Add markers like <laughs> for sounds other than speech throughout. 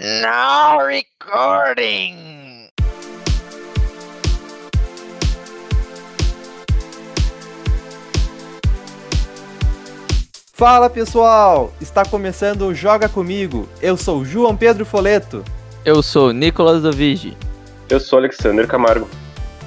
Now recording. Fala pessoal, está começando o Joga Comigo. Eu sou João Pedro Foleto. Eu sou Nicolas Dovigi. Eu sou Alexander Camargo.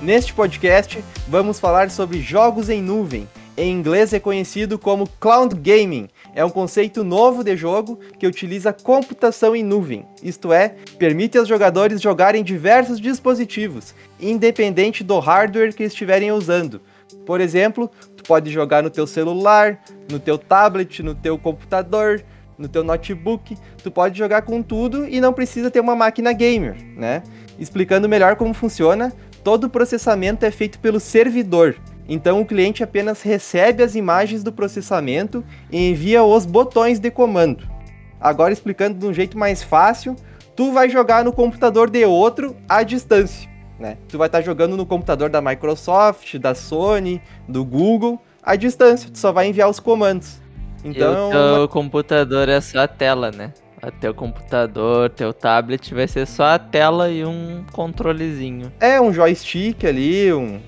Neste podcast, vamos falar sobre jogos em nuvem. Em inglês é conhecido como Cloud Gaming. É um conceito novo de jogo que utiliza computação em nuvem, isto é, permite aos jogadores jogarem diversos dispositivos, independente do hardware que estiverem usando. Por exemplo, tu pode jogar no teu celular, no teu tablet, no teu computador, no teu notebook, tu pode jogar com tudo e não precisa ter uma máquina gamer, né? Explicando melhor como funciona, todo o processamento é feito pelo servidor. Então o cliente apenas recebe as imagens do processamento e envia os botões de comando. Agora explicando de um jeito mais fácil, tu vai jogar no computador de outro à distância, né? Tu vai estar tá jogando no computador da Microsoft, da Sony, do Google, à distância, tu só vai enviar os comandos. Então, o computador é só a tela, né? O teu computador, teu tablet vai ser só a tela e um controlezinho. É, um joystick ali, um,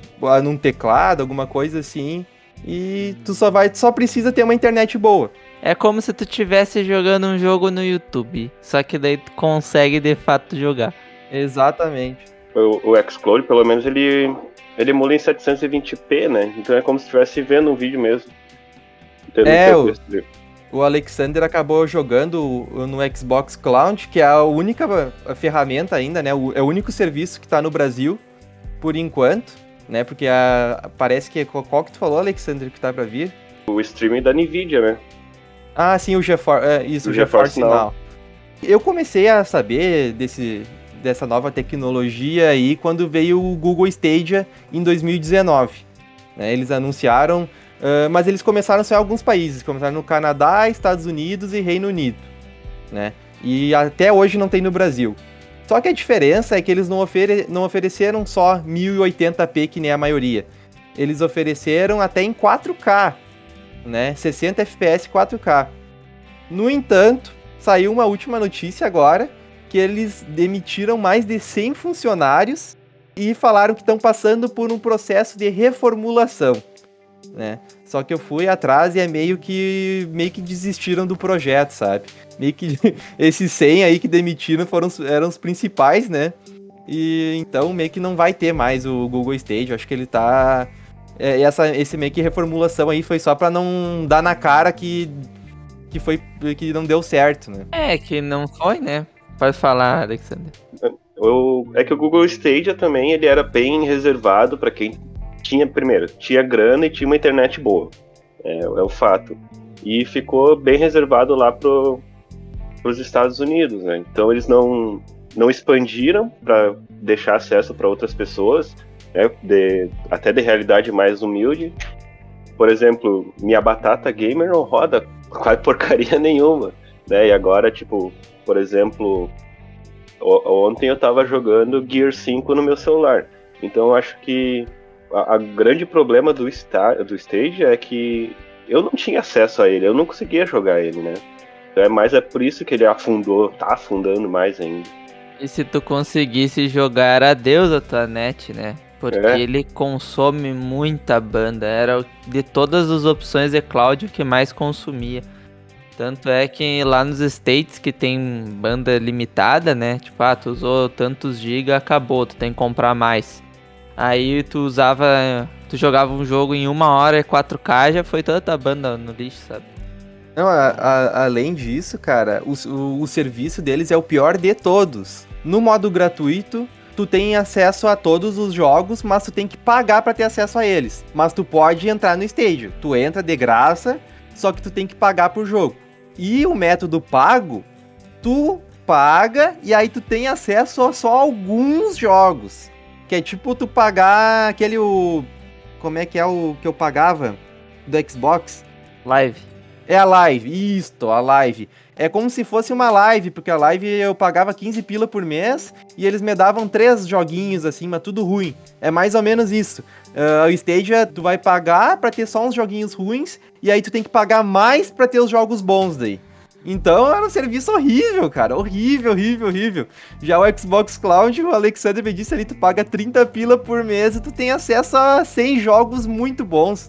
num teclado, alguma coisa assim. E tu só vai, tu só precisa ter uma internet boa. É como se tu estivesse jogando um jogo no YouTube, só que daí tu consegue de fato jogar. Exatamente. O, o Xcloud, pelo menos, ele, ele emula em 720p, né? Então é como se estivesse vendo um vídeo mesmo. É, o, o Alexander acabou jogando no Xbox Cloud, que é a única ferramenta ainda, né? É o único serviço que está no Brasil, por enquanto, né? Porque a, parece que. Qual que tu falou, Alexander, que tá para vir? O streaming da Nvidia, né? Ah, sim, o GeForce. É, isso, o, o GeForce, GeForce Now. Eu comecei a saber desse, dessa nova tecnologia aí quando veio o Google Stadia em 2019. Né? Eles anunciaram Uh, mas eles começaram só em alguns países. Começaram no Canadá, Estados Unidos e Reino Unido. Né? E até hoje não tem no Brasil. Só que a diferença é que eles não, ofere não ofereceram só 1080p, que nem a maioria. Eles ofereceram até em 4K, né? 60 FPS 4K. No entanto, saiu uma última notícia agora que eles demitiram mais de 100 funcionários e falaram que estão passando por um processo de reformulação né? Só que eu fui atrás e é meio que meio que desistiram do projeto, sabe? Meio que <laughs> esses 100 aí que demitiram foram eram os principais, né? E então meio que não vai ter mais o Google Stage, eu acho que ele tá é, essa esse meio que reformulação aí foi só para não dar na cara que que foi que não deu certo, né? É, que não foi, né? Pode falar, Alexander. O, é que o Google Stadia também ele era bem reservado para quem tinha, primeiro, tinha grana e tinha uma internet boa. É, é o fato. E ficou bem reservado lá pro, os Estados Unidos, né? Então eles não, não expandiram para deixar acesso para outras pessoas, né? De, até de realidade mais humilde. Por exemplo, minha batata gamer não roda quase porcaria <laughs> nenhuma, né? E agora, tipo, por exemplo, ontem eu tava jogando Gear 5 no meu celular. Então eu acho que a, a grande problema do, Star, do Stage é que eu não tinha acesso a ele, eu não conseguia jogar ele, né? Então é mais é por isso que ele afundou, tá afundando mais ainda. E se tu conseguisse jogar a Deus a tua net, né? Porque é. ele consome muita banda. Era de todas as opções de cloud o que mais consumia. Tanto é que lá nos States que tem banda limitada, né? Tipo, ah, tu usou tantos giga, acabou, tu tem que comprar mais. Aí tu usava. Tu jogava um jogo em uma hora, 4K, já foi toda a banda no lixo, sabe? Não, a, a, além disso, cara, o, o, o serviço deles é o pior de todos. No modo gratuito, tu tem acesso a todos os jogos, mas tu tem que pagar para ter acesso a eles. Mas tu pode entrar no stage. Tu entra de graça, só que tu tem que pagar por jogo. E o método pago, tu paga e aí tu tem acesso a só alguns jogos. Que é tipo tu pagar aquele o. Como é que é o que eu pagava do Xbox? Live. É a live, isto, a live. É como se fosse uma live, porque a live eu pagava 15 pila por mês e eles me davam três joguinhos assim, mas tudo ruim. É mais ou menos isso. Uh, o Stadia tu vai pagar para ter só uns joguinhos ruins e aí tu tem que pagar mais para ter os jogos bons daí. Então era um serviço horrível, cara. Horrível, horrível, horrível. Já o Xbox Cloud, o Alexander me disse ali, tu paga 30 pila por mês e tu tem acesso a 100 jogos muito bons.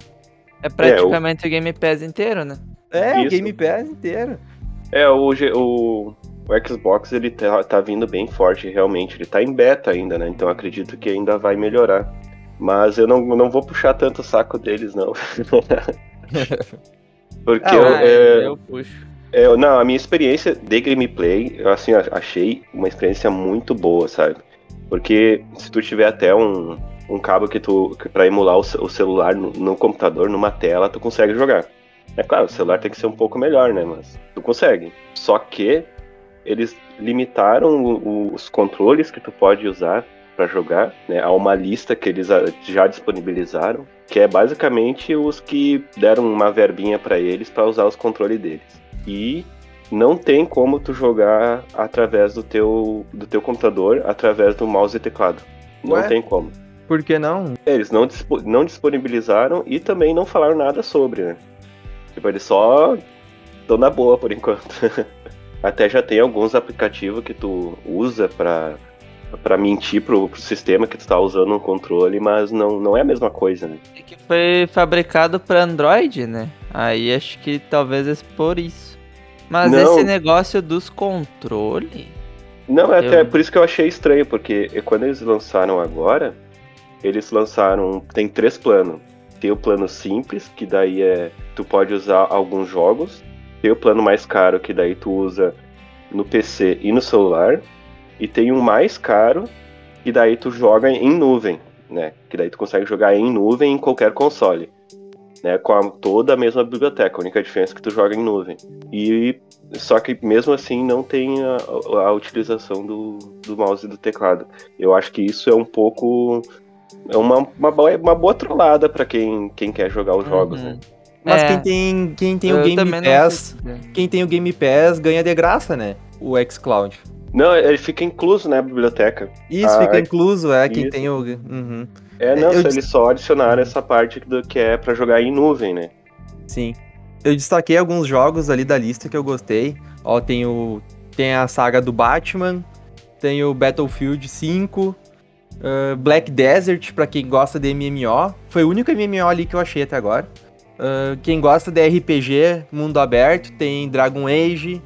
É praticamente é, o... o Game Pass inteiro, né? É, Isso. o Game Pass inteiro. É, o, o, o Xbox ele tá, tá vindo bem forte, realmente. Ele tá em beta ainda, né? Então acredito que ainda vai melhorar. Mas eu não, não vou puxar tanto o saco deles, não. <laughs> <laughs> Porque ah, eu, é, eu puxo. É, não, a minha experiência de gameplay, eu assim, achei uma experiência muito boa, sabe? Porque se tu tiver até um, um cabo que tu para emular o, o celular no, no, computador, numa tela, tu consegue jogar. É claro, o celular tem que ser um pouco melhor, né? Mas tu consegue. Só que eles limitaram o, os controles que tu pode usar para jogar, né? Há uma lista que eles já disponibilizaram, que é basicamente os que deram uma verbinha para eles para usar os controles deles. E não tem como tu jogar através do teu, do teu computador, através do mouse e teclado. Não Ué? tem como. Por que não? Eles não, não disponibilizaram e também não falaram nada sobre, né? Tipo, eles só estão na boa por enquanto. <laughs> Até já tem alguns aplicativos que tu usa para para mentir pro, pro, sistema que tu tá usando um controle, mas não, não é a mesma coisa, né? É que foi fabricado para Android, né? Aí acho que talvez é por isso. Mas não. esse negócio dos controles. Não, é eu... até por isso que eu achei estranho, porque quando eles lançaram agora, eles lançaram. Tem três planos. Tem o plano simples, que daí é. Tu pode usar alguns jogos. Tem o plano mais caro, que daí tu usa no PC e no celular. E tem um mais caro, que daí tu joga em nuvem, né? Que daí tu consegue jogar em nuvem em qualquer console né, com a, toda a mesma biblioteca, a única diferença é que tu joga em nuvem. E só que mesmo assim não tem a, a utilização do, do mouse e do teclado. Eu acho que isso é um pouco é uma, uma, boa, uma boa trollada para quem, quem quer jogar os jogos, uhum. né? Mas é. quem tem, quem tem o Game Pass, quem tem o Game Pass ganha de graça, né? O xCloud. Não, ele fica incluso na né, biblioteca. Isso, ah, fica incluso, é, quem tem o. Uhum. É, não, eu... eles só adicionaram essa parte do que é para jogar em nuvem, né? Sim. Eu destaquei alguns jogos ali da lista que eu gostei. Ó, tem o. Tem a saga do Batman, tem o Battlefield 5, uh, Black Desert, para quem gosta de MMO. Foi o único MMO ali que eu achei até agora. Uh, quem gosta de RPG, mundo aberto, tem Dragon Age,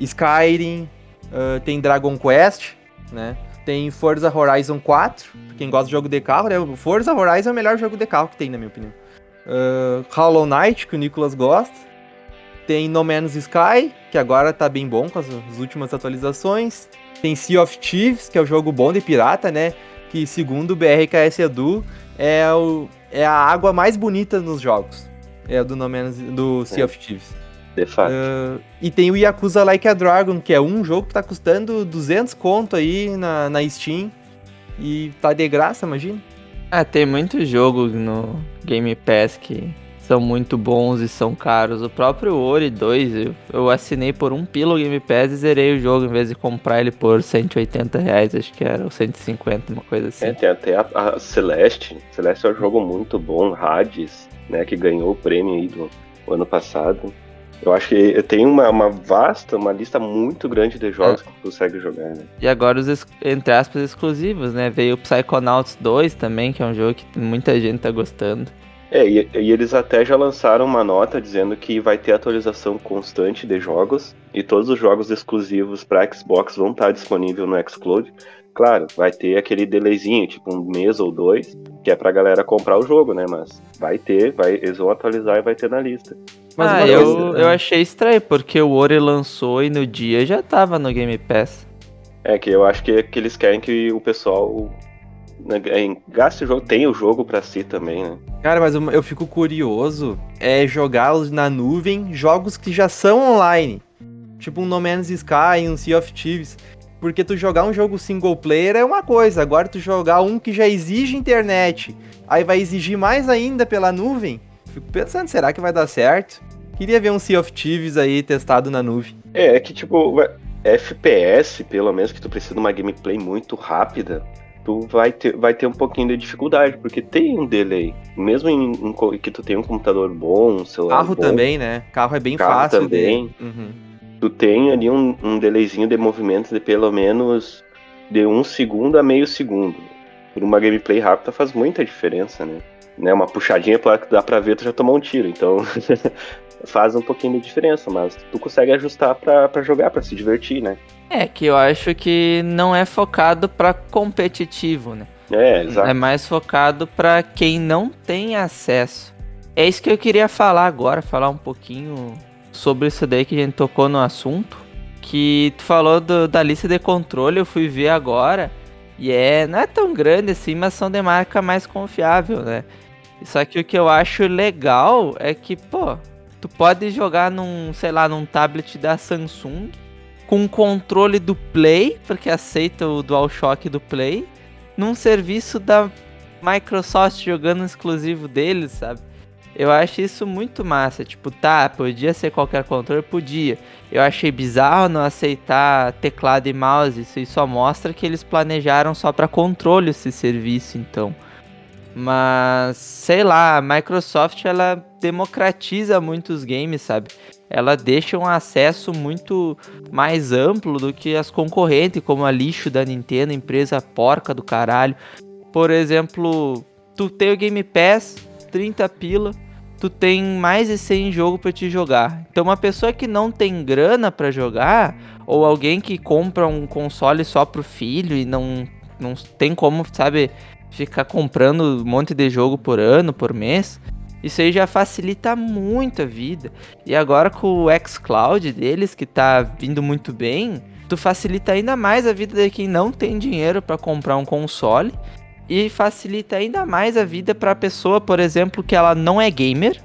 Skyrim, uh, tem Dragon Quest, né? Tem Forza Horizon 4, quem gosta de jogo de carro, né? Forza Horizon é o melhor jogo de carro que tem, na minha opinião. Uh, Hollow Knight, que o Nicolas gosta. Tem No Man's Sky, que agora tá bem bom com as, as últimas atualizações. Tem Sea of Thieves, que é o jogo bom de pirata, né? Que segundo o BRKS Edu, é, o, é a água mais bonita nos jogos. É do No Man's, do Sea of Thieves. De fato. Uh, e tem o Yakuza Like a Dragon, que é um jogo que tá custando 200 conto aí na, na Steam. E tá de graça, imagina. Ah, tem muitos jogos no Game Pass que são muito bons e são caros. O próprio Ori 2, eu, eu assinei por um pilo Game Pass e zerei o jogo em vez de comprar ele por 180 reais, acho que era, ou 150, uma coisa assim. É, tem até a, a Celeste. Celeste é um jogo muito bom, Hades, né, que ganhou o prêmio aí do ano passado. Eu acho que tem uma, uma vasta, uma lista muito grande de jogos é. que consegue jogar, né? E agora os, entre aspas, exclusivos, né? Veio o Psychonauts 2 também, que é um jogo que muita gente tá gostando. É, e, e, eles até já lançaram uma nota dizendo que vai ter atualização constante de jogos e todos os jogos exclusivos para Xbox vão estar disponíveis no Xcloud. Claro, vai ter aquele delayzinho, tipo um mês ou dois, que é pra galera comprar o jogo, né? Mas vai ter, vai, eles vão atualizar e vai ter na lista. Mas ah, eu, coisa, eu achei estranho, porque o Ori lançou e no dia já tava no Game Pass. É, que eu acho que, que eles querem que o pessoal né, gaste o jogo, tem o jogo para si também, né? Cara, mas eu, eu fico curioso é jogá-los na nuvem, jogos que já são online. Tipo um No Man's Sky, um Sea of Thieves. Porque tu jogar um jogo single player é uma coisa, agora tu jogar um que já exige internet, aí vai exigir mais ainda pela nuvem. Fico pensando, será que vai dar certo? Queria ver um Sea of Thieves aí testado na nuvem. É, é que tipo, FPS, pelo menos que tu precisa de uma gameplay muito rápida, tu vai ter, vai ter um pouquinho de dificuldade, porque tem um delay. Mesmo em, em que tu tem um computador bom, um celular Carro bom, também, né? Carro é bem carro fácil. também. De... Uhum. tu tem ali um, um delayzinho de movimentos de pelo menos de um segundo a meio segundo. Por uma gameplay rápida faz muita diferença, né? Né? Uma puxadinha pra, dá pra ver tu já tomou um tiro, então <laughs> faz um pouquinho de diferença, mas tu consegue ajustar para jogar, para se divertir, né? É, que eu acho que não é focado para competitivo, né? É, exato. É mais focado para quem não tem acesso. É isso que eu queria falar agora, falar um pouquinho sobre isso daí que a gente tocou no assunto. Que tu falou do, da lista de controle, eu fui ver agora. E é, não é tão grande assim, mas são de marca mais confiável, né? Só que o que eu acho legal é que, pô, tu pode jogar num, sei lá, num tablet da Samsung com controle do Play, porque aceita o DualShock do Play, num serviço da Microsoft jogando exclusivo deles, sabe? Eu acho isso muito massa. Tipo, tá, podia ser qualquer controle? Podia. Eu achei bizarro não aceitar teclado e mouse. Isso só mostra que eles planejaram só para controle esse serviço, então. Mas, sei lá, a Microsoft ela democratiza muitos games, sabe? Ela deixa um acesso muito mais amplo do que as concorrentes, como a lixo da Nintendo, empresa porca do caralho. Por exemplo, tu tem o Game Pass, 30 pila, tu tem mais de 100 jogos para te jogar. Então uma pessoa que não tem grana para jogar, ou alguém que compra um console só pro filho e não, não tem como, sabe, ficar comprando um monte de jogo por ano, por mês, isso aí já facilita muito a vida. E agora com o xCloud deles, que tá vindo muito bem, tu facilita ainda mais a vida de quem não tem dinheiro para comprar um console e facilita ainda mais a vida para a pessoa, por exemplo, que ela não é gamer,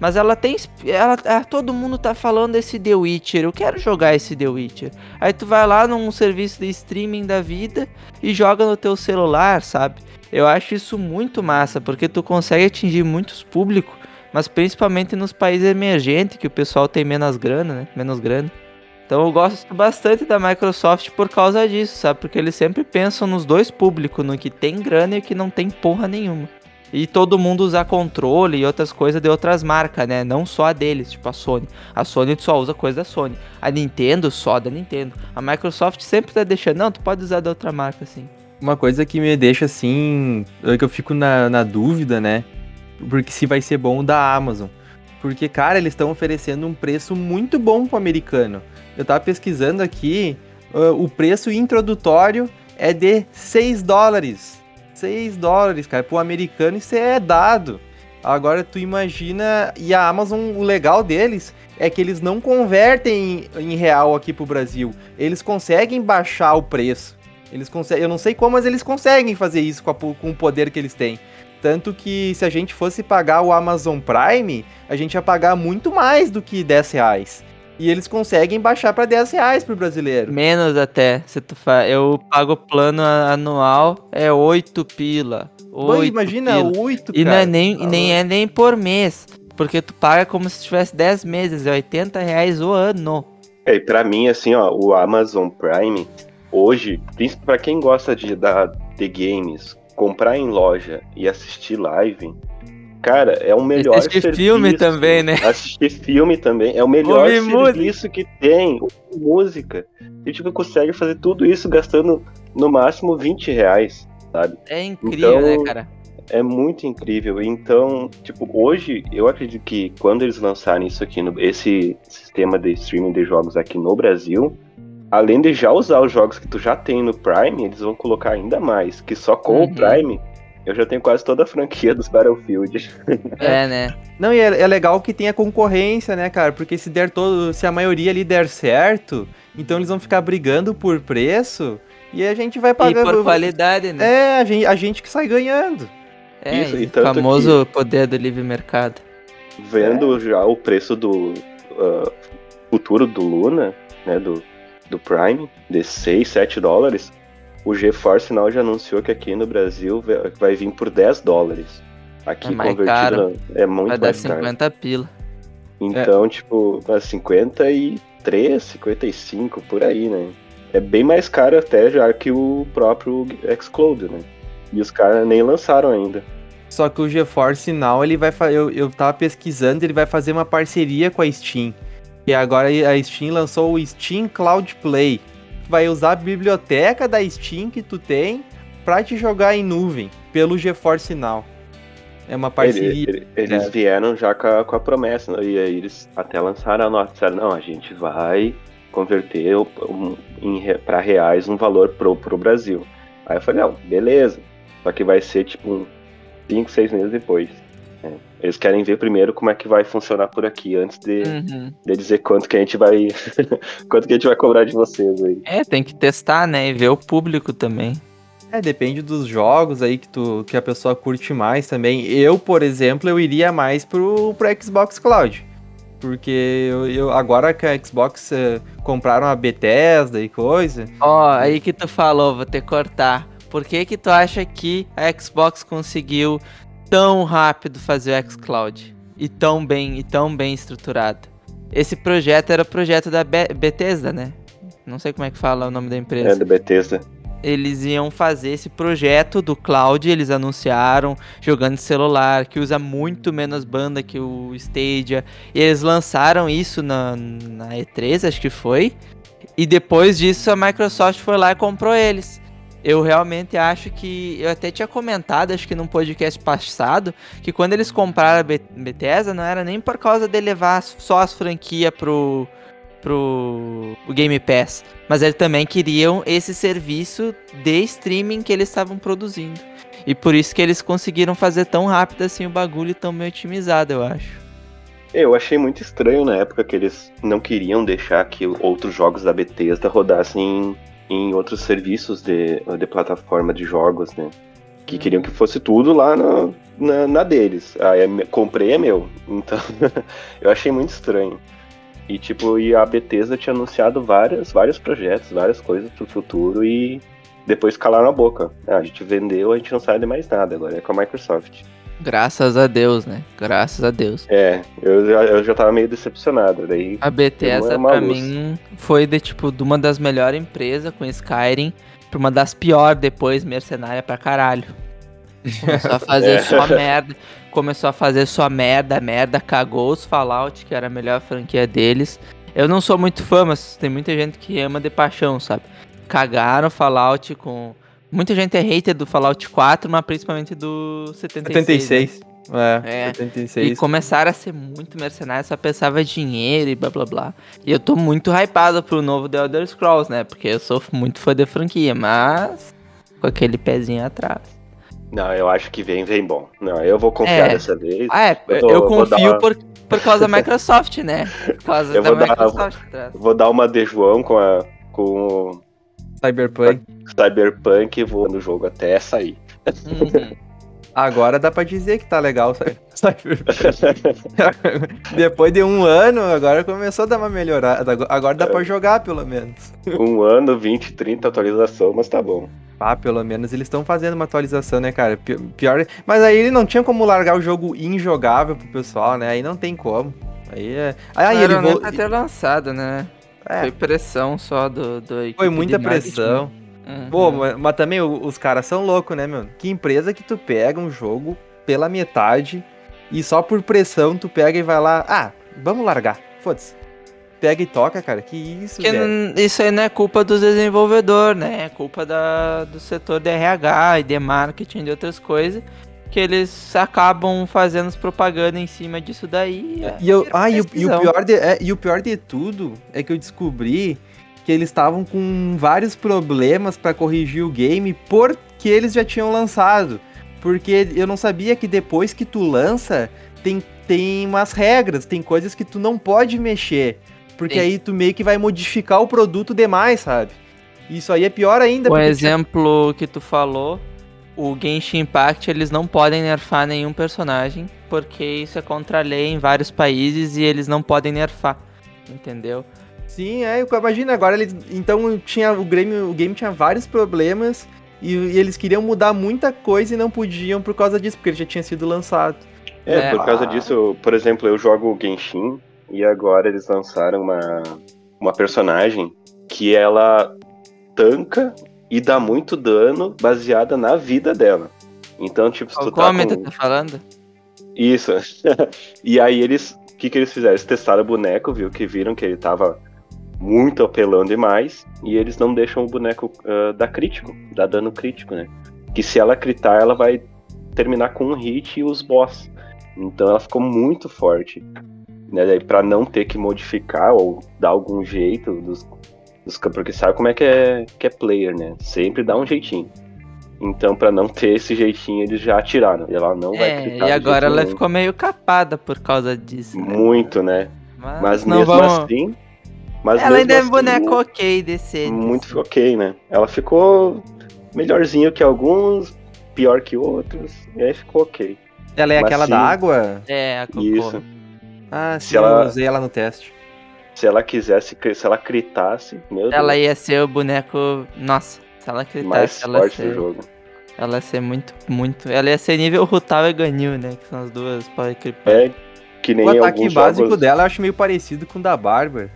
mas ela tem. Ela, ah, todo mundo tá falando desse The Witcher. Eu quero jogar esse The Witcher. Aí tu vai lá num serviço de streaming da vida e joga no teu celular, sabe? Eu acho isso muito massa, porque tu consegue atingir muitos públicos, mas principalmente nos países emergentes, que o pessoal tem menos grana, né? Menos grana. Então eu gosto bastante da Microsoft por causa disso, sabe? Porque eles sempre pensam nos dois públicos, no que tem grana e o que não tem porra nenhuma. E todo mundo usa controle e outras coisas de outras marcas, né? Não só a deles, tipo a Sony. A Sony só usa coisa da Sony. A Nintendo só da Nintendo. A Microsoft sempre tá deixando, não, tu pode usar da outra marca, assim. Uma coisa que me deixa assim, é que eu fico na, na dúvida, né? Porque se vai ser bom da Amazon. Porque, cara, eles estão oferecendo um preço muito bom pro americano. Eu tava pesquisando aqui, uh, o preço introdutório é de 6 dólares. 6 dólares, cara. Pro americano isso é dado. Agora tu imagina. E a Amazon, o legal deles é que eles não convertem em, real aqui pro Brasil. Eles conseguem baixar o preço. Eles conseguem. Eu não sei como, mas eles conseguem fazer isso com, a, com o poder que eles têm. Tanto que se a gente fosse pagar o Amazon Prime, a gente ia pagar muito mais do que 10 reais. E eles conseguem baixar para 10 reais pro brasileiro. Menos até. Se tu fa... Eu pago plano anual, é 8 pila. 8 imagina, pila. 8, e Não é nem, tá nem é nem por mês. Porque tu paga como se tivesse 10 meses, é 80 reais o ano. É, e pra mim, assim, ó, o Amazon Prime, hoje, pra quem gosta de, da, de games, comprar em loja e assistir live, Cara, é o melhor Assistir serviço. filme também, né? Assistir filme também. É o melhor Ouve serviço música. que tem. Música. E tipo, consegue fazer tudo isso gastando no máximo 20 reais, sabe? É incrível, né, então, né, cara? É muito incrível. Então, tipo, hoje eu acredito que quando eles lançarem isso aqui, no, esse sistema de streaming de jogos aqui no Brasil, além de já usar os jogos que tu já tem no Prime, eles vão colocar ainda mais. Que só com uhum. o Prime eu já tenho quase toda a franquia dos Battlefield. <laughs> É, né? Não, e é, é, legal que tenha concorrência, né, cara? Porque se der todo. Se a maioria ali der certo, então eles vão ficar brigando por preço e a gente vai pagando. E por qualidade, né? É, a gente, a gente que sai ganhando. É, Isso, e o famoso poder do livre mercado. Vendo é. já o preço do uh, futuro do Luna, né? Do, do Prime, de 6, 7 dólares o GeForce Now já anunciou que aqui no Brasil vai vir por 10 dólares. Aqui é convertido caro. é muito vai mais dar 50 caro. pila. Então, é. tipo, 53, 55 por aí, né? É bem mais caro até já que o próprio Xcloud, né? E os caras nem lançaram ainda. Só que o GeForce Now, ele vai eu, eu tava pesquisando, ele vai fazer uma parceria com a Steam. E agora a Steam lançou o Steam Cloud Play. Tu vai usar a biblioteca da Steam que tu tem pra te jogar em nuvem pelo GeForce Now. É uma parceria. Ele, ele, eles vieram já com a, com a promessa, né? e aí eles até lançaram a nota, disseram, não, a gente vai converter um, para reais um valor pro, pro Brasil. Aí eu falei, não, beleza. Só que vai ser tipo 5, 6 meses depois. Eles querem ver primeiro como é que vai funcionar por aqui, antes de, uhum. de dizer quanto que a gente vai. <laughs> quanto que a gente vai cobrar de vocês aí. É, tem que testar, né? E ver o público também. É, depende dos jogos aí que, tu, que a pessoa curte mais também. Eu, por exemplo, eu iria mais pro, pro Xbox Cloud. Porque eu, eu agora que a Xbox uh, compraram a Bethesda e coisa. Ó, oh, aí que tu falou, vou ter que cortar. Por que que tu acha que a Xbox conseguiu tão rápido fazer o xCloud? E tão bem, e tão bem estruturado? Esse projeto era o projeto da Be Bethesda, né? Não sei como é que fala o nome da empresa. É, da Bethesda eles iam fazer esse projeto do cloud, eles anunciaram, jogando celular, que usa muito menos banda que o Stadia. E eles lançaram isso na, na E3, acho que foi. E depois disso a Microsoft foi lá e comprou eles. Eu realmente acho que. Eu até tinha comentado, acho que num podcast passado, que quando eles compraram a Bethesda, não era nem por causa de levar só as franquias pro, pro Game Pass, mas eles também queriam esse serviço de streaming que eles estavam produzindo. E por isso que eles conseguiram fazer tão rápido assim o bagulho tão bem otimizado, eu acho. Eu achei muito estranho na época que eles não queriam deixar que outros jogos da Bethesda rodassem em, outros serviços de, de plataforma de jogos, né? Que queriam que fosse tudo lá na, na, na deles. Aí ah, comprei é meu. <laughs> Então, eu achei muito estranho. E tipo, e a Bethesda tinha anunciado várias, vários projetos, várias coisas pro futuro e depois calaram a boca. Ah, a gente vendeu, a gente não sabe de mais nada, agora é com a Microsoft. Graças a Deus, né? Graças a Deus. É, eu já, eu já tava meio decepcionado. Daí a Bethesda, pra luz. mim, foi de tipo de uma das melhores empresas com Skyrim pra uma das piores depois, mercenária pra caralho. Começou a fazer <laughs> é. só merda começou a fazer sua merda, merda, cagou os Fallout, que era a melhor franquia deles. Eu não sou muito fã, mas tem muita gente que ama de paixão, sabe? Cagaram Fallout com. Muita gente é hater do Fallout 4, mas principalmente do 76. 76. Né? É, é, 76. E começaram a ser muito mercenários, só pensava dinheiro e blá blá blá. E eu tô muito hypado pro novo The Elder Scrolls, né? Porque eu sou muito fã da franquia, mas com aquele pezinho atrás. Não, eu acho que vem, vem bom. Não, eu vou confiar é. dessa vez. Ah, é, eu, tô, eu confio uma... por, por causa da <laughs> Microsoft, né? Por causa eu da vou Microsoft. Dar, vou dar uma de João com a. com o. Cyberpunk. Cyberpunk vou no jogo até sair. Uhum. Agora dá pra dizer que tá legal <laughs> Depois de um ano, agora começou a dar uma melhorada. Agora dá é. pra jogar, pelo menos. Um ano, 20, 30 atualização, mas tá bom. Ah, pelo menos eles estão fazendo uma atualização, né, cara? Pior. Mas aí ele não tinha como largar o jogo injogável pro pessoal, né? Aí não tem como. Aí é. Aí, ele vo... tá ter lançado, né? É. Foi pressão só do. do Foi muita pressão. Uhum. Pô, mas, mas, também os caras são loucos, né, meu? Que empresa que tu pega um jogo pela metade e só por pressão tu pega e vai lá. Ah, vamos largar. Foda-se pega e toca, cara. Que isso, que velho. Isso aí não é culpa dos desenvolvedores, né? É culpa da, do setor de RH e de marketing e de outras coisas. Que eles acabam fazendo propaganda em cima disso daí. É, e, eu, ah, e o, e, o pior de, é, e o pior de tudo é que eu descobri que eles estavam com vários problemas para corrigir o game porque eles já tinham lançado. Porque eu não sabia que depois que tu lança, tem, tem umas regras, tem coisas que tu não pode mexer. Porque Sim. aí tu meio que vai modificar o produto demais, sabe? Isso aí é pior ainda. O exemplo que tu falou, o Genshin Impact, eles não podem nerfar nenhum personagem, porque isso é contra a lei em vários países e eles não podem nerfar, entendeu? Sim, é, imagina agora eles, então tinha o game, o game tinha vários problemas e, e, eles queriam mudar muita coisa e não podiam por causa disso, porque ele já tinha sido lançado. É, é. por causa disso, por exemplo, eu jogo Genshin e agora eles lançaram uma, uma personagem que ela tanca e dá muito dano baseada na vida dela. Então, tipo, se tu tá com... tá falando? Isso. <laughs> e aí eles que, que eles fizeram? Eles testaram o boneco, viu que viram que ele tava muito apelando demais, e eles não deixam o boneco uh, dar crítico, dar dano crítico, né? Que se ela critar, ela vai terminar com um hit e os boss. Então ela ficou muito forte. Né? para não ter que modificar ou dar algum jeito dos porque sabe como é que é que é player, né? Sempre dá um jeitinho. Então, para não ter esse jeitinho, eles já atiraram. E ela não é, vai clicar. E agora ela nenhum. ficou meio capada por causa disso. Né? Muito, né? Mas, mas mesmo vamos... assim. Mas ela ainda é assim, é boneco ok decente. Muito assim. ok, né? Ela ficou melhorzinho que alguns, pior que outros, e aí ficou ok. Ela é mas aquela sim, da água? É, a cocô. Isso. Ah, sim, se ela, eu usei ela no teste. Se ela quisesse, se ela critasse, meu Ela Deus. ia ser o boneco. Nossa, se ela critasse, mais ela forte ser... do jogo. Ela ia ser muito, muito. Ela ia ser nível Rutal e Ganil, né? Que são as duas para equipar. É, que nem O ataque básico jogos... dela eu acho meio parecido com o da Barber.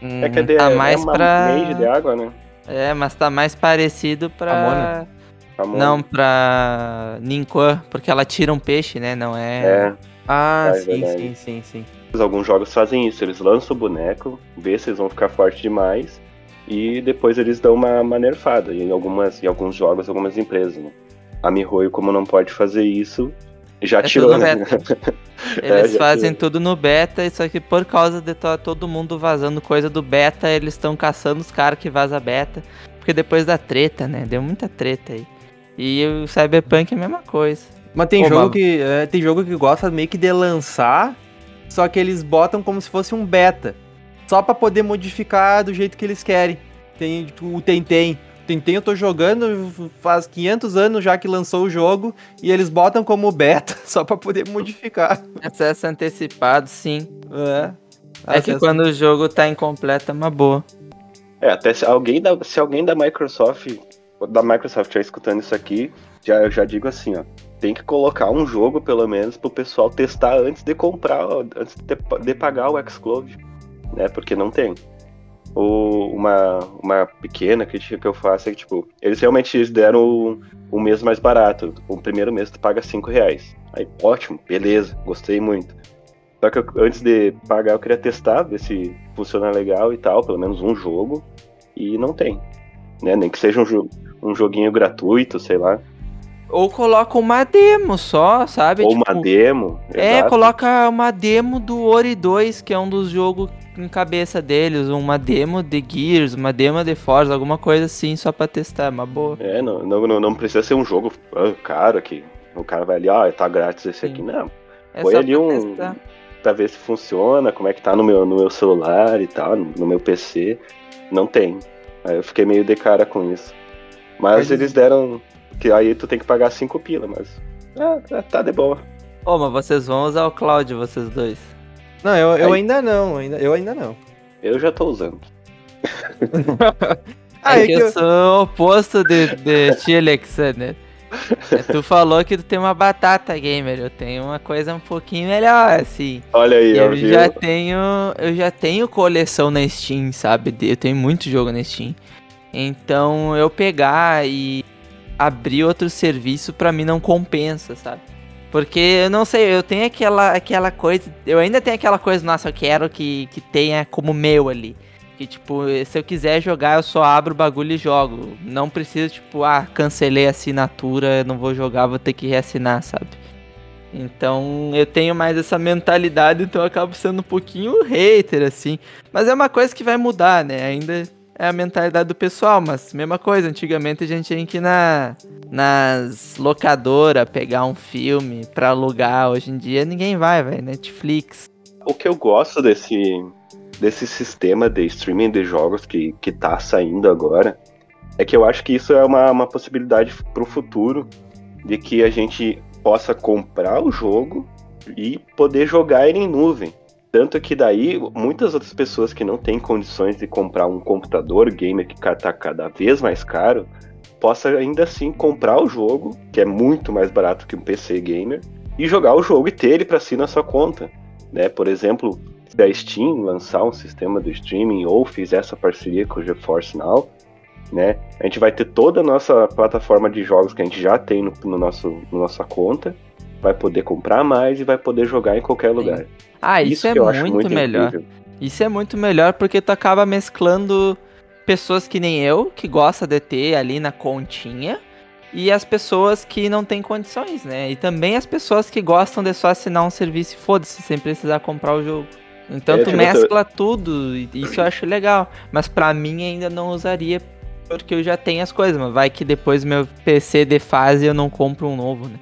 Hum, é que é, de, tá mais é uma pra... mage de água, né? É, mas tá mais parecido pra. Amona. Amona. Não, pra Ninquan, porque ela tira um peixe, né? Não é. É. Ah, É sim, verdade. sim, sim, sim. Alguns jogos fazem isso, eles lançam o boneco, vê se eles vão ficar fortes demais, e depois eles dão uma, uma nerfada em, algumas, em alguns jogos, algumas empresas. Né? A MiHoYo, como não pode fazer isso, já É tirou, tudo no né? beta. <laughs> É, Eles já fazem tirou. tudo no beta, só que por causa de to- todo mundo vazando coisa do beta, eles estão caçando os caras que vaza beta. Porque depois da treta, né? Deu muita treta aí. E o Cyberpunk é a mesma coisa. Mas tem Ô, jogo que é, tem jogo que gosta meio que de lançar, só que eles botam como se fosse um beta, só pra poder modificar do jeito que eles querem. Tem tipo, o Tentem. Tentem eu tô jogando faz 500 anos já que lançou o jogo e eles botam como beta <laughs> só pra poder modificar. Acesso antecipado, sim. É. É que quando o jogo tá incompleto é uma boa. É, até se alguém da, se alguém da Microsoft, da Microsoft estiver escutando isso aqui, já, eu já digo assim, ó. Tem que colocar um jogo, pelo menos, pro pessoal testar antes de comprar, antes de, de pagar o xCloud, né? Porque não tem. Uma, uma pequena crítica que eu faço é que, tipo, eles realmente deram o, o mês mais barato. O primeiro mês tu paga 5 reais. Aí, ótimo, beleza, gostei muito. Só que eu- antes de pagar, eu queria testar, ver se funciona legal e tal, pelo menos um jogo. E não tem. Né? Nem que seja um, um joguinho gratuito, sei lá. Ou coloca uma demo só, sabe? Ou Tipo, uma demo. É, exato. coloca uma demo do Ori 2, que é um dos jogos em cabeça deles. Uma demo de Gears, uma demo de Forza, alguma coisa assim, só pra testar, uma boa. É, não, não, não, precisa ser um jogo ah, caro que o cara vai ali, ah, tá grátis esse Sim. aqui. Não, É Põe só ali um- testar. pra ver se funciona, como é que tá no meu, no meu celular e tal, no, no meu PC. Não tem. Aí eu fiquei meio de cara com isso. Mas eles deram. Que aí tu tem que pagar 5 pila, mas. Ah, tá- de boa. Ô, mas vocês vão usar o cloud, vocês dois. Não, eu, eu Aí- ainda não, ainda, eu ainda não. Eu já tô usando. <laughs> É que eu eu- sou o oposto de, de ti, Alexander. <laughs> É, tu falou que tu tem uma batata gamer, eu tenho uma coisa um pouquinho melhor, assim. Olha aí, ó, Eu viu? já tenho. Eu já tenho coleção na Steam, sabe? Eu tenho muito jogo na Steam. Então eu pegar e abrir outro serviço pra mim não compensa, sabe? Porque eu não sei, eu tenho aquela, aquela coisa. Eu ainda tenho aquela coisa, nossa, eu quero que, que tenha como meu ali. Que tipo, se eu quiser jogar, eu só abro o bagulho e jogo. Não preciso, tipo, ah, cancelei a assinatura, não vou jogar, vou ter que reassinar, sabe? Então eu tenho mais essa mentalidade, então eu acabo sendo um pouquinho hater, assim. Mas é uma coisa que vai mudar, né? Ainda é a mentalidade do pessoal, mas mesma coisa. Antigamente a gente tinha que ir na, nas locadoras pegar um filme pra alugar. Hoje em dia ninguém vai, vai. Netflix. O que eu gosto desse, desse sistema de streaming de jogos que, que tá saindo agora é que eu acho que isso é uma, uma possibilidade pro futuro de que a gente possa comprar o jogo e poder jogar ele em nuvem. Tanto que daí muitas outras pessoas que não têm condições de comprar um computador gamer que tá cada vez mais caro, possa ainda assim comprar o jogo, que é muito mais barato que um PC gamer, e jogar o jogo e ter ele para si na sua conta né? Por exemplo, se a Steam lançar um sistema de streaming ou fizer essa parceria com o GeForce Now, né? A gente vai ter toda a nossa plataforma de jogos que a gente já tem no, no nosso, na nossa conta vai poder comprar mais e vai poder jogar em qualquer Sim. lugar. Ah, isso, isso é muito, muito, melhor. Incrível. Isso é muito melhor porque tu acaba mesclando pessoas que nem eu, que gosta de ter ali na continha, e as pessoas que não têm condições, né? E também as pessoas que gostam de só assinar um serviço e foda-se, sem precisar comprar o jogo. Então é, tu mescla tudo, e isso eu acho legal. Mas pra mim ainda não usaria, porque eu já tenho as coisas, mas vai que depois meu PC de fase eu não compro um novo, né?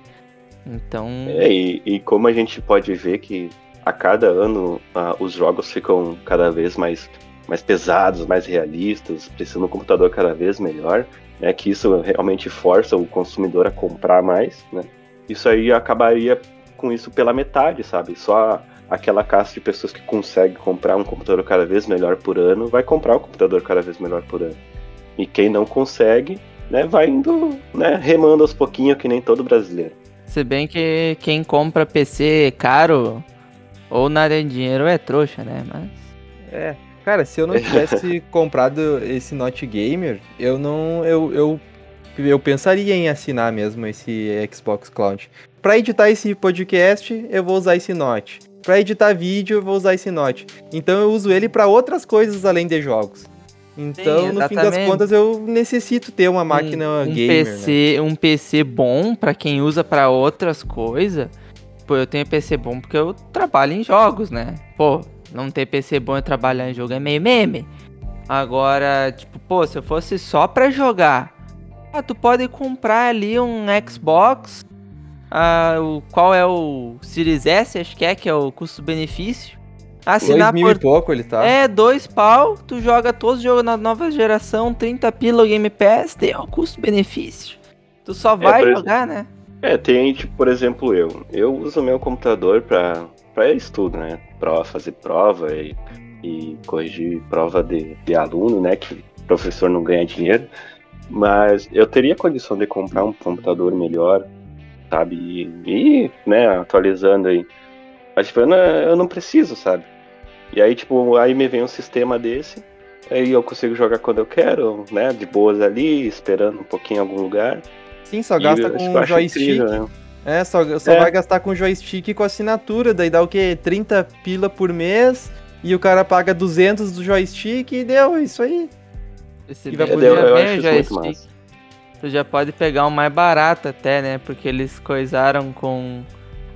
Então. É, e, e como a gente pode ver que a cada ano uh, os jogos ficam cada vez mais, mais pesados, mais realistas, precisando de um computador cada vez melhor né, que isso realmente força o consumidor a comprar mais, né? Isso aí acabaria com isso pela metade, sabe? Só aquela casta de pessoas que consegue comprar um computador cada vez melhor por ano vai comprar um computador cada vez melhor por ano. E quem não consegue, né, vai indo, né, remando aos pouquinhos que nem todo brasileiro. Se bem que quem compra PC caro ou nada de dinheiro é trouxa, né? Mas é, Cara, se eu não <laughs> tivesse comprado esse Note Gamer, eu não. Eu, eu, eu pensaria em assinar mesmo esse Xbox Cloud. Para editar esse podcast, eu vou usar esse Note. Para editar vídeo, eu vou usar esse Note. Então eu uso ele para outras coisas além de jogos. Então, Sim, no fim das contas, eu necessito ter uma máquina um, um gamer. PC, né? Um PC bom para quem usa para outras coisas. Pô, eu tenho PC bom porque eu trabalho em jogos, né? Pô, não ter PC bom e trabalhar em jogo é meio meme. Agora, tipo, pô, se eu fosse só pra jogar, ah, tu pode comprar ali um Xbox. Ah, o, qual é o Series S, acho que é, que é o custo-benefício. Assinar dois mil por... e pouco ele tá. É, dois pau, tu joga todos os jogos na nova geração, 30 pila o Game Pass, tem o custo-benefício. Tu só é, vai é, jogar, né? É, tem, tipo, por exemplo, eu. Eu uso meu computador pra para estudo, né? Prova, fazer prova e, e corrigir prova de, de aluno, né? Que o professor não ganha dinheiro. Mas eu teria condição de comprar um computador melhor, sabe? E, e né, atualizando aí. Mas tipo, eu não, eu não preciso, sabe? E aí, tipo, aí me vem um sistema desse, aí eu consigo jogar quando eu quero, né? De boas ali, esperando um pouquinho em algum lugar. Sim, só gasta com um joystick. Incrível, né? É, só, só é. vai gastar com joystick e com assinatura, daí dá o quê? 30 pila por mês, e o cara paga 200 do joystick e deu, é isso aí. Esse e vai poder ver joystick. Tu já pode pegar um mais barato até, né? Porque eles coisaram com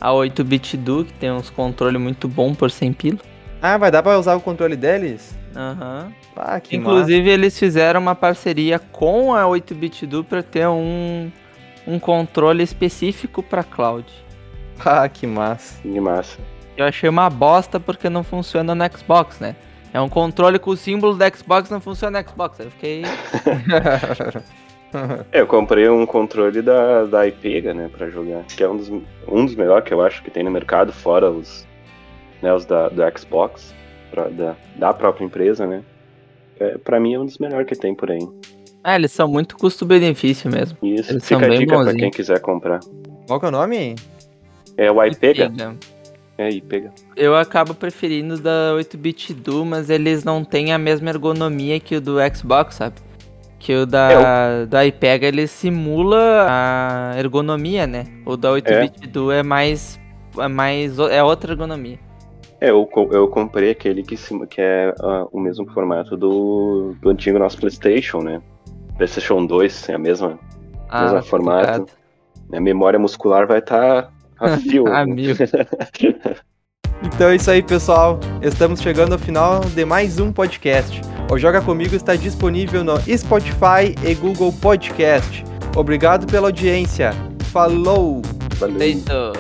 a 8-bit do, que tem uns controles muito bom por 100 pila. Ah, vai dar pra usar o controle deles? Aham. Uhum. Ah, Inclusive, massa. eles fizeram uma parceria com a 8-bit do pra ter um um controle específico para cloud. <laughs> Ah, que massa. Que massa. Eu achei uma bosta porque não funciona no Xbox, né? É um controle com o símbolo do Xbox não funciona no Xbox. Eu fiquei. É, <laughs> eu comprei um controle da, da Ipega, né, pra jogar. Que é um dos, um dos melhores que eu acho que tem no mercado, fora os, né, os da, do Xbox, pra, da, da própria empresa, né. É, pra mim é um dos melhores que tem por aí. É, eles são muito custo-benefício mesmo. Isso, eles fica são a dica bonzinhos. pra quem quiser comprar. Qual que é o nome? É o iPega. É, iPega. Eu acabo preferindo da 8-bit do, mas eles não têm a mesma ergonomia que o do Xbox, sabe? Que o da, é, o... da iPega ele simula a ergonomia, né? O da 8-bit é. do é mais. É mais. É outra ergonomia. É, eu, eu comprei aquele que, que é uh, o mesmo formato do, do antigo nosso PlayStation, né? PlayStation 2 é a mesma, ah, mesma formato. A memória muscular vai estar tá a <laughs> fio. ah, mil. <laughs> então é isso aí, pessoal. Estamos chegando ao final de mais um podcast. O Joga Comigo está disponível no Spotify e Google Podcast. Obrigado pela audiência. Falou! Valeu.